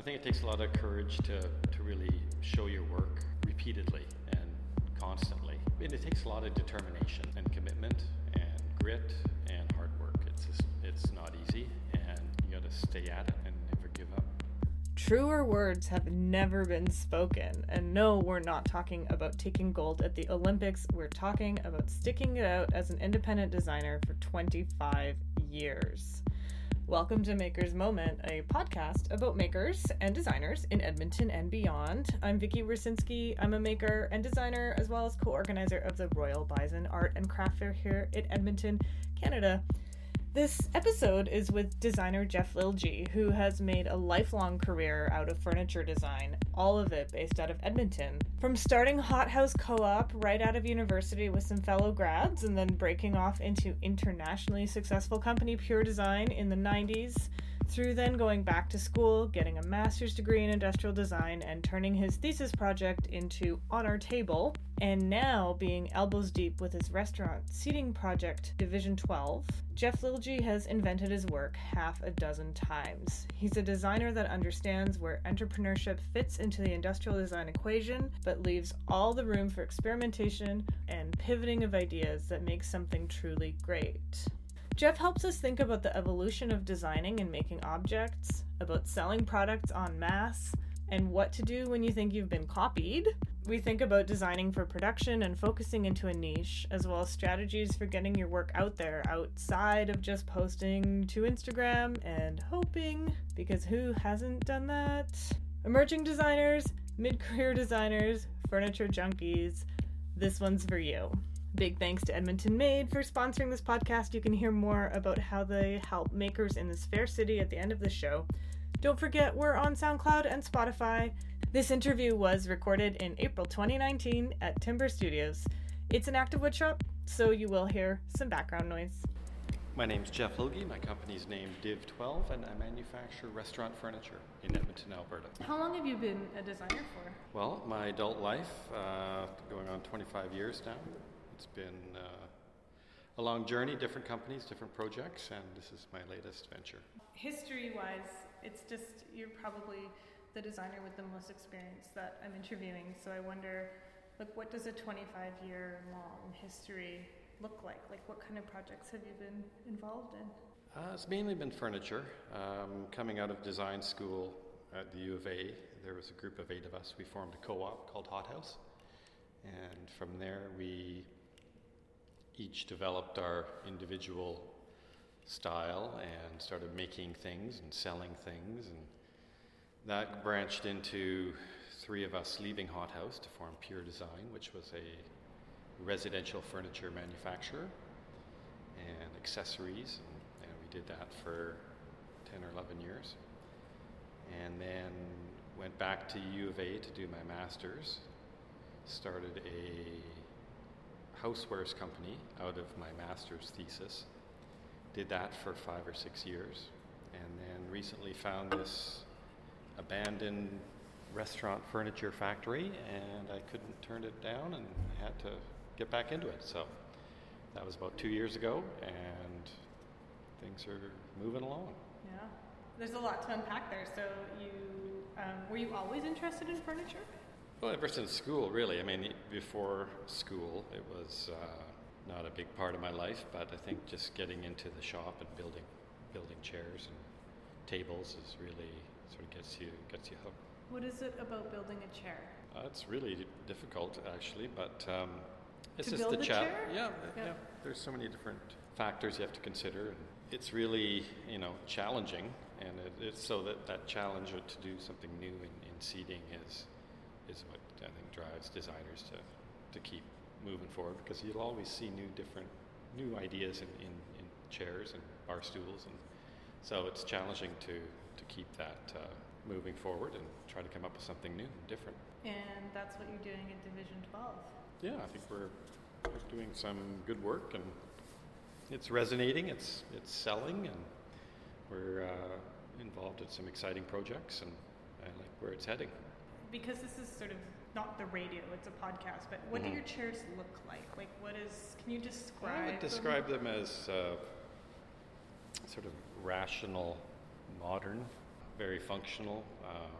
I think it takes a lot of courage to, to really show your work repeatedly and constantly. It takes a lot of determination and commitment and grit and hard work. It's just, it's not easy, and you got to stay at it and never give up. Truer words have never been spoken. And no, we're not talking about taking gold at the Olympics. We're talking about sticking it out as an independent designer for 25 years. Welcome to Makers Moment, a podcast about makers and designers in Edmonton and beyond. I'm Vikki Wiercinski. I'm a maker and designer, as well as co organizer of the Royal Bison Art and Craft Fair here in Edmonton, Canada. This episode is with designer Jeff Lilje, who has made a lifelong career out of furniture design, all of it based out of Edmonton. From starting Hot House Co op right out of university with some fellow grads, and then breaking off into internationally successful company Pure Design in the 90s, through then going back to school, getting a master's degree in industrial design, and turning his thesis project into On Our Table, and now being elbows deep with his restaurant seating project, Division 12, Jeff Lilje has invented his work half a dozen times. He's a designer that understands where entrepreneurship fits into the industrial design equation, but leaves all the room for experimentation and pivoting of ideas that make something truly great. Jeff helps us think about the evolution of designing and making objects, about selling products en masse, and what to do when you think you've been copied. We think about designing for production and focusing into a niche, as well as strategies for getting your work out there outside of just posting to Instagram and hoping, because who hasn't done that? Emerging designers, mid career designers, furniture junkies, this one's for you. Big thanks to Edmonton Made for sponsoring this podcast. You can hear more about how they help makers in this fair city at the end of the show. Don't forget, we're on SoundCloud and Spotify. This interview was recorded in April 2019 at Timber Studios. It's an active woodshop, so you will hear some background noise. My name's Jeff Lilje. My company's named Div12, and I manufacture restaurant furniture in Edmonton, Alberta. How long have you been a designer for? Well, my adult life, uh, going on 25 years now. It's been uh, a long journey, different companies, different projects, and this is my latest venture. History wise, it's just, you're probably the designer with the most experience that I'm interviewing, so I wonder, like, what does a 25 year long history look like? Like, what kind of projects have you been involved in? Uh, it's mainly been furniture. Um, coming out of design school at the U of A, there was a group of eight of us. We formed a co op called Hot House. And from there, we each developed our individual style and started making things and selling things. And that branched into three of us leaving Hot House to form Pure Design, which was a residential furniture manufacturer and accessories. And, and we did that for 10 or 11 years. And then went back to U of A to do my master's. Started a housewares company out of my master's thesis. Did that for five or six years, and then recently found this abandoned restaurant furniture factory, and I couldn't turn it down and had to get back into it. So that was about two years ago, and things are moving along. Yeah, there's a lot to unpack there. So you um, were you always interested in furniture? Well, ever since school, really. I mean, before school, it was uh, not a big part of my life, but I think just getting into the shop and building, building chairs and tables is really sort of gets you gets you hooked. What is it about building a chair? Uh, it's really difficult, actually, but um, it's To just the cha- chair? Yeah, Yeah. yeah. There's so many different factors you have to consider, and it's really you know challenging, and it, it's so that that challenge to do something new in, in seating is is what I think drives designers to, to keep moving forward because you'll always see new different new ideas in, in, in chairs and bar stools and so it's challenging to, to keep that uh, moving forward and try to come up with something new and different. And that's what you're doing at Division 12. Yeah, I think we're, we're doing some good work and it's resonating, it's, it's selling, and we're uh, involved in some exciting projects and I like where it's heading. Because this is sort of not the radio, it's a podcast, but what Mhm. do your chairs look like? Like, what is, can you describe? I would them? describe them as uh, sort of rational, modern, very functional, um,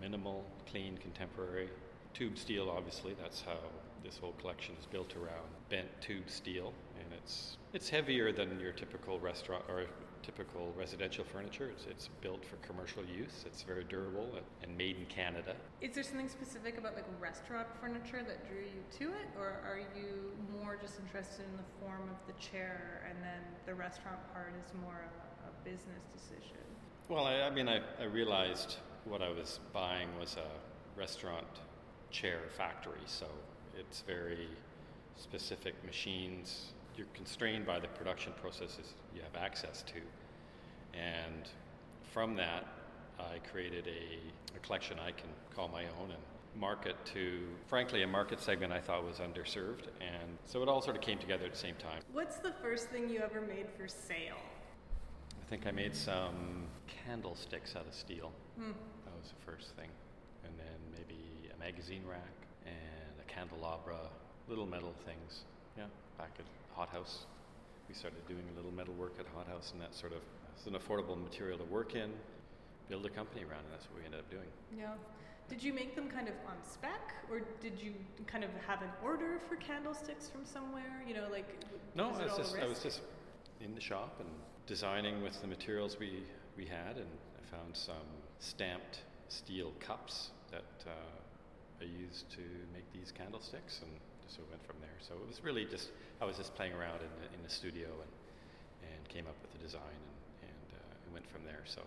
minimal, clean, contemporary. Tube steel, obviously, that's how this whole collection is built around bent tube steel, and it's it's heavier than your typical restaurant or typical residential furniture. It's, it's built for commercial use. It's very durable and, made in Canada. Is there something specific about like restaurant furniture that drew you to it, or are you more just interested in the form of the chair, and then the restaurant part is more a, a business decision? Well, I, I mean, I, I realized what I was buying was a restaurant chair factory, so it's very specific machines. You're constrained by the production processes you have access to. And from that, I created a, a collection I can call my own and market to, frankly, a market segment I thought was underserved. And so it all sort of came together at the same time. What's the first thing you ever made for sale? I think I made some candlesticks out of steel. Hmm. That was the first thing. And then maybe a magazine rack and a candelabra, little metal things. Yeah, back at Hot House. We started doing a little metal work at Hot House, and that sort of it's an affordable material to work in, build a company around, and that's what we ended up doing. Yeah. Did you make them kind of on spec, or did you kind of have an order for candlesticks from somewhere? You know, like no, I was just I was just in the shop and designing with the materials we we had, and I found some stamped steel cups that uh, I used to make these candlesticks, and so we went from there. So it was really just I was just playing around in the, in the studio and and came up with the design and and uh, went from there. So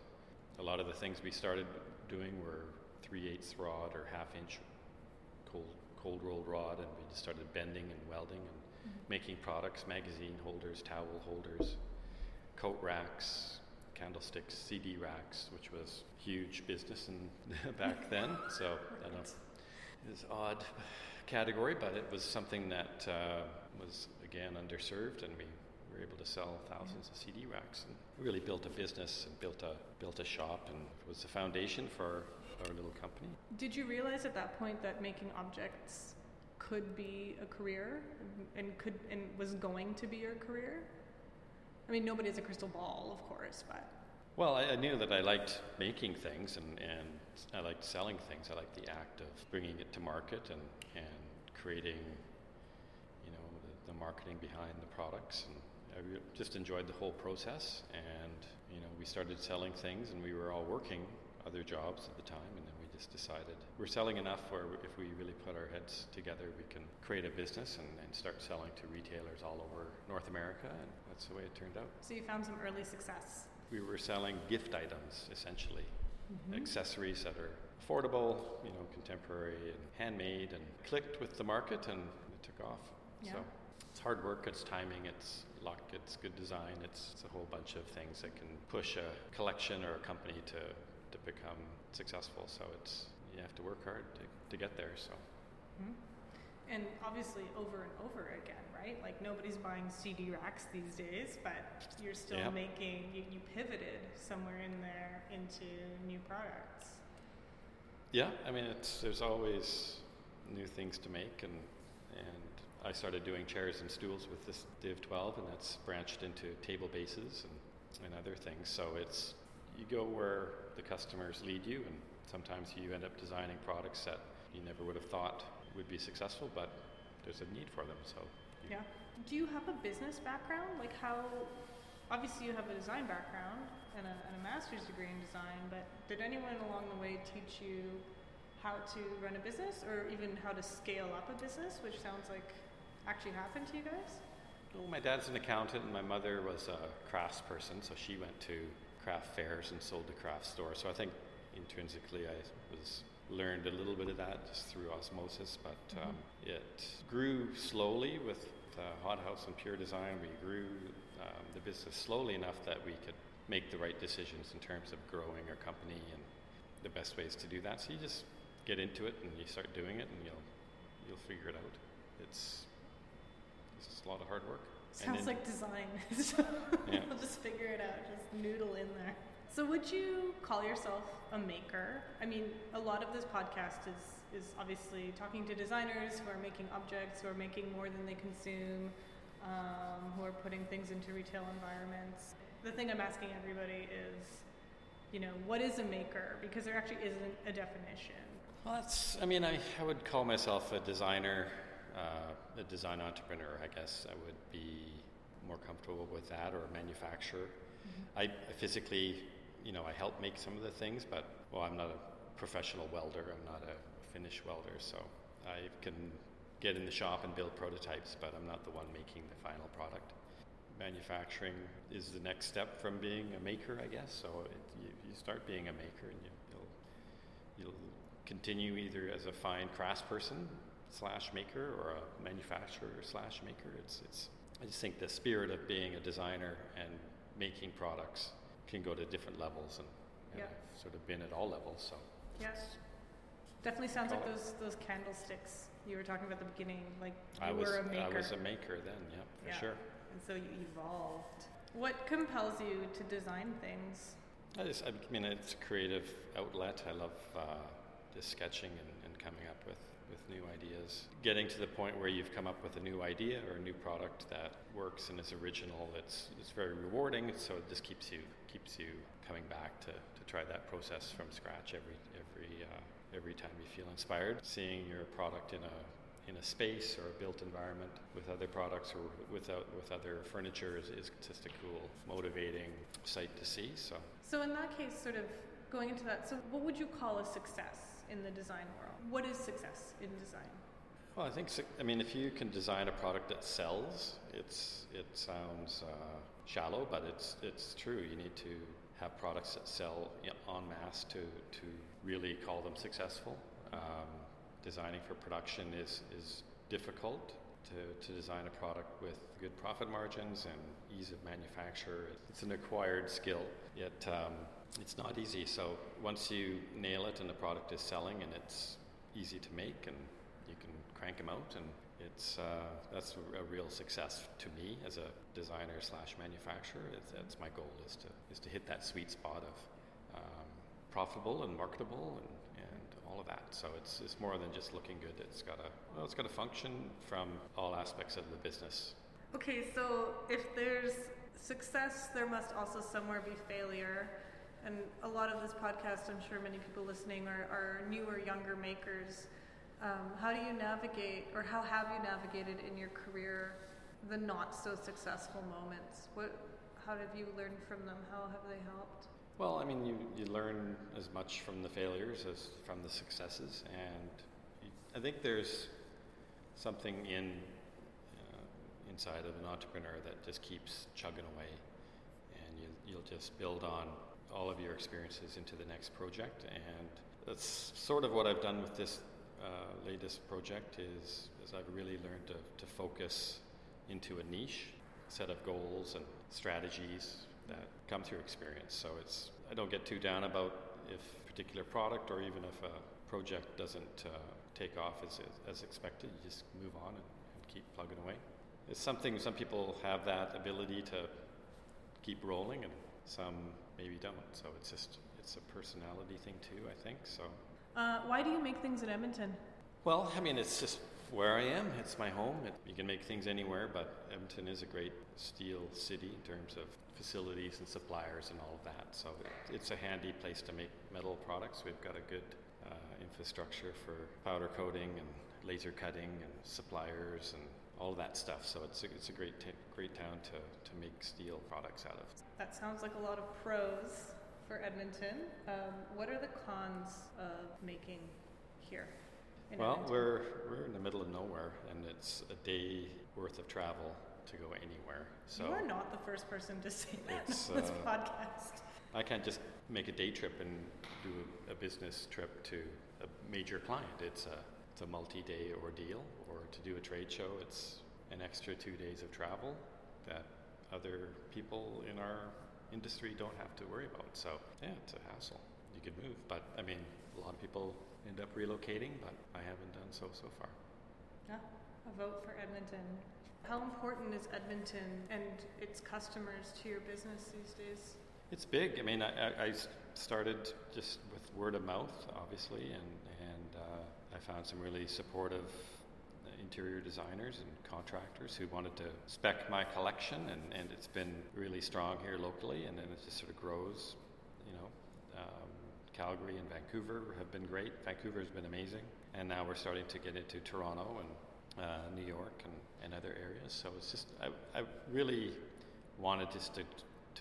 a lot of the things we started doing were three eighths rod or half inch cold cold rolled rod, and we just started bending and welding and mm-hmm. making products, magazine holders, towel holders, coat racks, candlesticks, CD racks, which was huge business in back then. So I don't know, it was odd category, but it was something that uh, was again underserved, and we were able to sell thousands of CD racks and really built a business and built a built a shop, and it was the foundation for our little company. Did you realize at that point that making objects could be a career and could and was going to be your career? I mean, nobody has a crystal ball, of course, but. Well, I, I, knew that I liked making things and, and I liked selling things. I liked the act of bringing it to market and, and creating, you know, the, the marketing behind the products. And I re- just enjoyed the whole process. And, you know, we started selling things and we were all working other jobs at the time. And then we just decided we're selling enough where if we really put our heads together, we can create a business and, and start selling to retailers all over North America. And that's the way it turned out. So you found some early success we were selling gift items essentially, mm-hmm. accessories that are affordable, you know, contemporary and handmade, and clicked with the market, and it took off. Yeah. So it's hard work, it's timing, it's luck, it's good design, it's, it's, a whole bunch of things that can push a collection or a company to to become successful. So it's you have to work hard to, to get there. So. Mm-hmm. And obviously, over and over again right? Like nobody's buying CD racks these days, but you're still yeah. making, you, you pivoted somewhere in there into new products. Yeah, I mean, it's, there's always new things to make, and, and I started doing chairs and stools with this Div 12, and that's branched into table bases and, and other things. So it's, you go where the customers lead you, and sometimes you end up designing products that you never would have thought would be successful, but there's a need for them. So yeah. Do you have a business background? Like how, obviously you have a design background and a, and a master's degree in design, but did anyone along the way teach you how to run a business or even how to scale up a business, which sounds like actually happened to you guys? Well, my dad's an accountant and my mother was a crafts person, so she went to craft fairs and sold to craft stores. So I think intrinsically I was learned a little bit of that just through osmosis, but mm-hmm. um, it grew slowly with uh, Hot House and Pure Design. We grew um, the business slowly enough that we could make the right decisions in terms of growing our company and the best ways to do that. So you just get into it and you start doing it, and you'll you'll figure it out. It's it's just a lot of hard work. Sounds then, like design. yeah. just figure it out. Just noodle in there. So would you call yourself a maker? I mean, a lot of this podcast is is obviously talking to designers who are making objects, who are making more than they consume, um, who are putting things into retail environments. The thing I'm asking everybody is, you know, what is a maker? Because there actually isn't a definition. Well, that's, I mean, I, I would call myself a designer, uh, a design entrepreneur, I guess. I would be more comfortable with that, or a manufacturer. Mm-hmm. I, I physically, you know, I help make some of the things, but, well, I'm not a professional welder, I'm not a finish welder, so I can get in the shop and build prototypes, but I'm not the one making the final product manufacturing is the next step from being a maker, I guess. So it, you, you, start being a maker, and you, will you'll continue either as a fine craftsperson slash maker or a manufacturer slash maker. It's it's. I just think the spirit of being a designer and making products can go to different levels, and, and yeah. I've sort of been at all levels. So yes, definitely sounds like those those candlesticks you were talking about at the beginning. Like you I was, were a maker. I was a maker then. Yeah, for yeah. sure and so you evolved. What compels you to design things? I just, I mean, it's a creative outlet. I love uh, just sketching and, and coming up with, with new ideas. Getting to the point where you've come up with a new idea or a new product that works and is original, it's, it's very rewarding. So it just keeps you keeps you coming back to, to try that process from scratch every every uh, every time you feel inspired. Seeing your product in a in a space or a built environment with other products or without with other furniture is, is just a cool, motivating sight to see. So. So in that case, sort of going into that, so what would you call a success in the design world? What is success in design? Well, I think I mean if you can design a product that sells, it's it sounds uh, shallow, but it's it's true. You need to have products that sell en masse to to really call them successful. Um, designing for production is, is difficult to, to design a product with good profit margins and ease of manufacture. It's an acquired skill, yet um, it's not easy. So once you nail it and the product is selling and it's easy to make and you can crank them out and it's uh, that's a real success to me as a designer slash manufacturer. It's, my goal is to is to hit that sweet spot of um, profitable and marketable and and all of that. So it's, it's more than just looking good. It's got to well, it's got to function from all aspects of the business. Okay, so if there's success, there must also somewhere be failure. And a lot of this podcast, I'm sure many people listening are, are newer, younger makers. Um, how do you navigate, or how have you navigated in your career the not so successful moments? What, how have you learned from them? How have they helped? Well, I mean, you, you learn as much from the failures as from the successes, and I think there's something in uh, inside of an entrepreneur that just keeps chugging away, and you, you'll just build on all of your experiences into the next project, and that's sort of what I've done with this uh, latest project. Is is I've really learned to, to focus into a niche set of goals and strategies that come through experience. So it's I don't get too down about if a particular product or even if a project doesn't uh, take off as, as expected. You just move on and, and keep plugging away. It's something some people have that ability to keep rolling, and some maybe don't. So it's just it's a personality thing too. I think so. Uh, why do you make things in Edmonton? Well, I mean, it's just where I am. It's my home. It, you can make things anywhere, but Edmonton is a great steel city in terms of facilities and suppliers and all of that. So it, it's a handy place to make metal products. We've got a good uh, infrastructure for powder coating and laser cutting and suppliers and all of that stuff. So it's a, it's a great t- great town to, to make steel products out of. That sounds like a lot of pros for Edmonton. Um, what are the cons of making here? well, Edmonton? we're we're in the middle of nowhere, and it's a day worth of travel to go anywhere. So you are not the first person to say that on this uh, podcast. I can't just make a day trip and do a business trip to a major client. It's a it's a multi-day ordeal, or to do a trade show, it's an extra two days of travel that other people in our industry don't have to worry about. So yeah, it's a hassle. You could move, but I mean, a lot of people end up relocating, but I haven't done so so far. Yeah, a vote for Edmonton. How important is Edmonton and its customers to your business these days? It's big. I mean, I, I started just with word of mouth, obviously, and, and uh, I found some really supportive interior designers and contractors who wanted to spec my collection, and, and it's been really strong here locally, and then it just sort of grows, you know, Calgary and Vancouver have been great. Vancouver has been amazing. And now we're starting to get into Toronto and uh, New York and, and other areas. So it's just, I, I really wanted just to,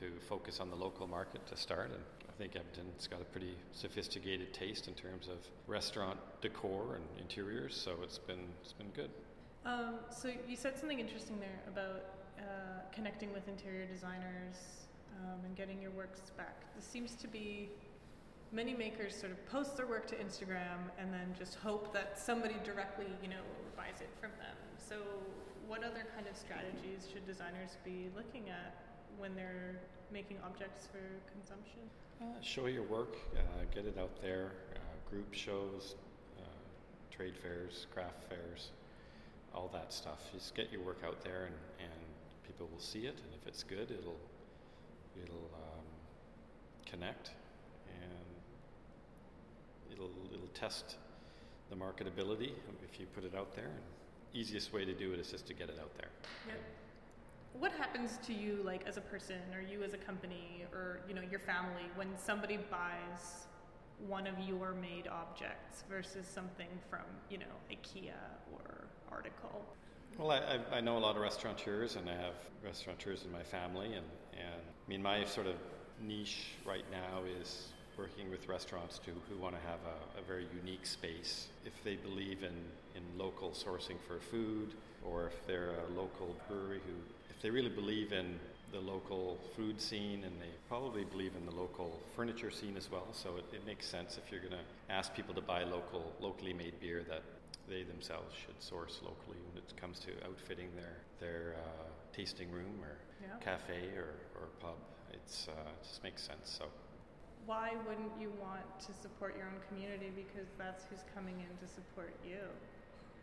to focus on the local market to start. And think Edmonton's got a pretty sophisticated taste in terms of restaurant decor and interiors. So it's been, it's been good. Um, so you said something interesting there about uh, connecting with interior designers um, and getting your works back. This seems to be many makers sort of post their work to Instagram and then just hope that somebody directly, you know, buys it from them. So, what other kind of strategies should designers be looking at when they're making objects for consumption? Uh, show your work, uh, get it out there, uh, group shows, uh, trade fairs, craft fairs, all that stuff. Just get your work out there, and, and people will see it. And if it's good, it'll it'll um, connect, and it'll it'll test the marketability if you put it out there. And easiest way to do it is just to get it out there. Yep. What happens to you, like as a person, or you as a company, or you know your family, when somebody buys one of your made objects versus something from you know IKEA or Article? Well, I, I, know a lot of restaurateurs, and I have restaurateurs in my family, and, and I mean my sort of niche right now is working with restaurants to, who want to have a, a, very unique space. If they believe in, in local sourcing for food, or if they're a local brewery who, they really believe in the local food scene and they probably believe in the local furniture scene as well. So it, it makes sense if you're going to ask people to buy local, locally made beer that they themselves should source locally when it comes to outfitting their their uh, tasting room or yeah. cafe or, or pub. It's uh, it just makes sense. So why wouldn't you want to support your own community because that's who's coming in to support you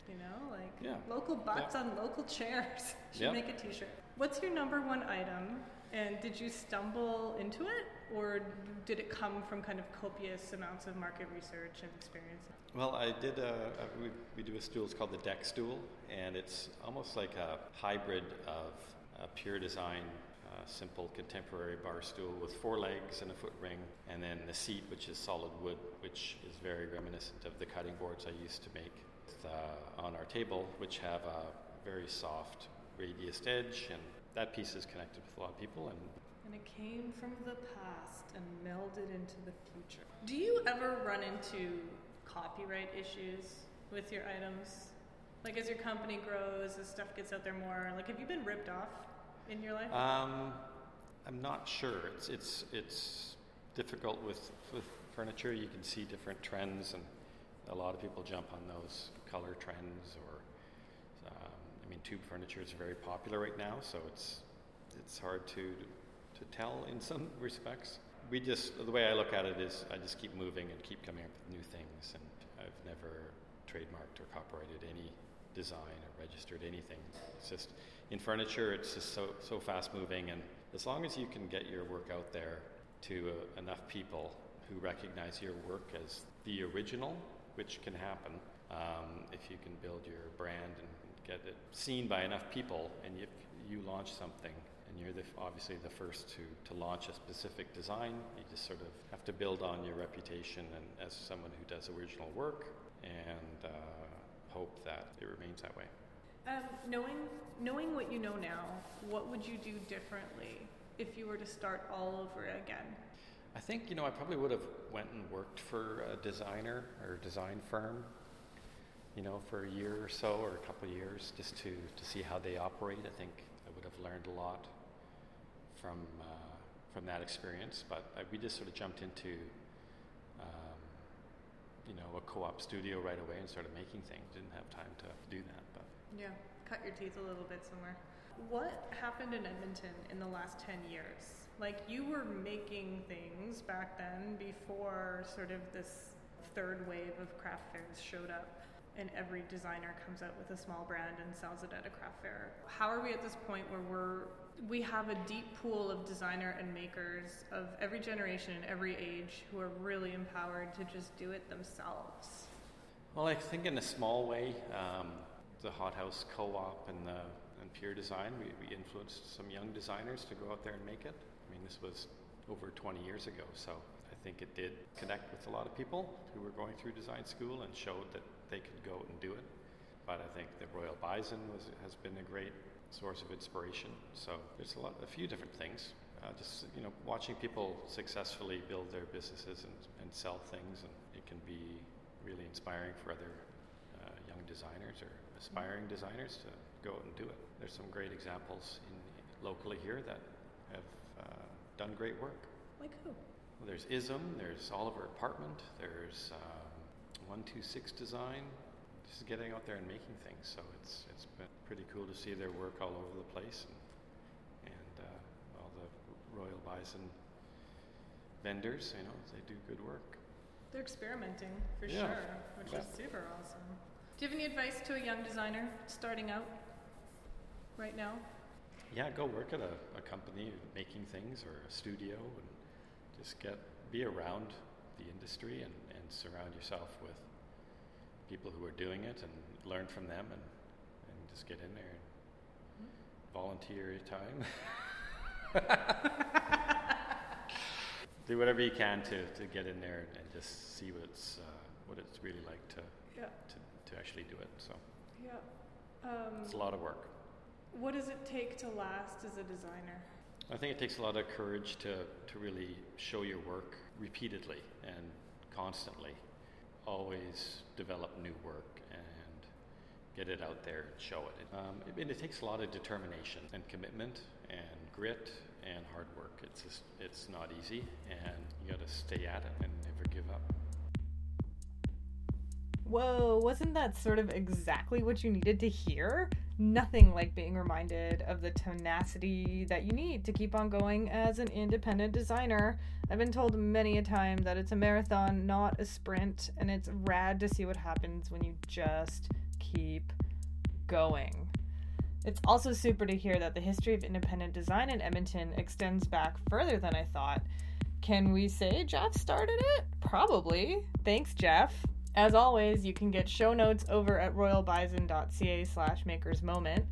you know like yeah. local butts yeah. on local chairs should make a t-shirt what's your number one item? And did you stumble into it or did it come from kind of copious amounts of market research and experience? Well i did a, a we, we do a stool it's called the deck stool and it's almost like a hybrid of a pure design simple contemporary bar stool with four legs and a foot ring, and then the seat, which is solid wood, which is very reminiscent of the cutting boards I used to make uh, on our table, which have a very soft radiused edge, and that piece is connected with a lot of people. And, and it came from the past and melded into the future. Do you ever run into copyright issues with your items? Like as your company grows, as stuff gets out there more, like have you been ripped off in your life? Um, I'm not sure. It's it's it's difficult with with furniture. You can see different trends, and a lot of people jump on those color trends. Or I mean, tube furniture is very popular right now, so it's it's hard to to tell in some respects. We just the way I look at it is I just keep moving and keep coming up with new things, and I've never trademarked or copyrighted any design or registered anything. It's just in furniture, it's just so, so fast moving. And as long as you can get your work out there to uh, enough people who recognize your work as the original, which can happen um, if you can build your brand and get it seen by enough people, and if you launch something and you're the, obviously the first to, to launch a specific design. You just sort of have to build on your reputation and as someone who does original work and uh, hope that it remains that way. Um, knowing knowing what you know now, what would you do differently if you were to start all over again? I think you know I probably would have went and worked for a designer or design firm, you know, for a year or so or a couple of years just to to see how they operate. I think I would have learned a lot from uh, from that experience. But I, we just sort of jumped into um, you know a co-op studio right away and started making things. Didn't have time to do that, but yeah, cut your teeth a little bit somewhere. What happened in Edmonton in the last 10 years? Like, you were making things back then before sort of this third wave of craft fairs showed up and every designer comes out with a small brand and sells it at a craft fair. How are we at this point where we're we have a deep pool of designer and makers of every generation and every age who are really empowered to just do it themselves? Well, I think in a small way, um, the Hot House Co-op and the and Pure Design, we, we influenced some young designers to go out there and make it. I mean, this was over 20 years ago, so I think it did connect with a lot of people who were going through design school and showed that they could go and do it. But I think the Royal Bison was, has been a great source of inspiration. So there's a lot, a few different things. Uh, just you know, watching people successfully build their businesses and, and sell things, and it can be really inspiring for other uh, young designers or aspiring designers to go out and do it. There's some great examples in, locally here that have uh, done great work. Like who? Well, there's ISM, there's Oliver Apartment, there's um, 126 Design, just getting out there and making things. So it's, it's been pretty cool to see their work all over the place and, and uh, all the Royal Bison vendors, you know, they do good work. They're experimenting for Yeah. sure, which Yeah. is super awesome. Do you have any advice to a young designer starting out right now? Yeah, go work at a, a company making things or a studio and just get be around the industry and, and surround yourself with people who are doing it and learn from them and, and just get in there and volunteer your time. Do whatever you can to, to get in there and just see what it's uh, what it's really like to, Yeah, to, to actually do it. So yeah. Um, it's a lot of work. what does it take to last as a designer? I think it takes a lot of courage to, to really show your work repeatedly and constantly. Always develop new work and get it out there and show it. Um, it, and it takes a lot of determination and commitment and grit and hard work. It's just it's not easy, and you got to stay at it and never give up. Whoa, wasn't that sort of exactly what you needed to hear? Nothing like being reminded of the tenacity that you need to keep on going as an independent designer. I've been told many a time that it's a marathon, not a sprint, and it's rad to see what happens when you just keep going. It's also super to hear that the history of independent design in Edmonton extends back further than I thought. Can we say Jeff started it? Probably. Thanks, Jeff. As always, you can get show notes over at royalbison.ca slash makersmoment.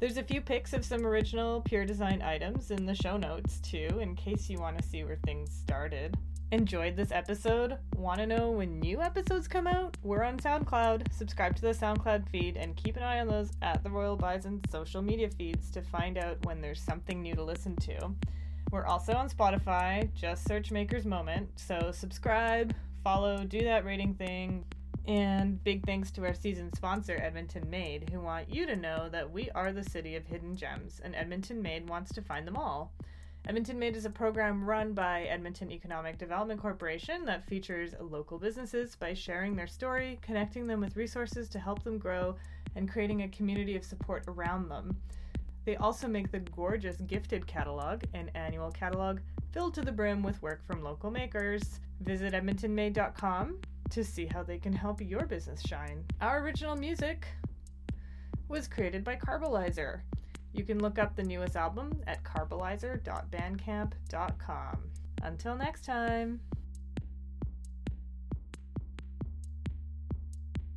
There's a few pics of some original Pure Design items in the show notes, too, in case you want to see where things started. Enjoyed this episode? Want to know when new episodes come out? We're on SoundCloud. Subscribe to the SoundCloud feed and keep an eye on those at the Royal Bison social media feeds to find out when there's something new to listen to. We're also on Spotify. Just search Maker's Moment. So subscribe, follow, do that rating thing. And big thanks to our season sponsor, Edmonton Made, who want you to know that we are the city of hidden gems, and Edmonton Made wants to find them all. Edmonton Made is a program run by Edmonton Economic Development Corporation that features local businesses by sharing their story, connecting them with resources to help them grow, and creating a community of support around them. They also make the gorgeous Gifted catalog, an annual catalog filled to the brim with work from local makers. Visit edmontonmade.com to see how they can help your business shine. Our original music was created by Carbolizer. You can look up the newest album at carbolizer.bandcamp.com. Until next time.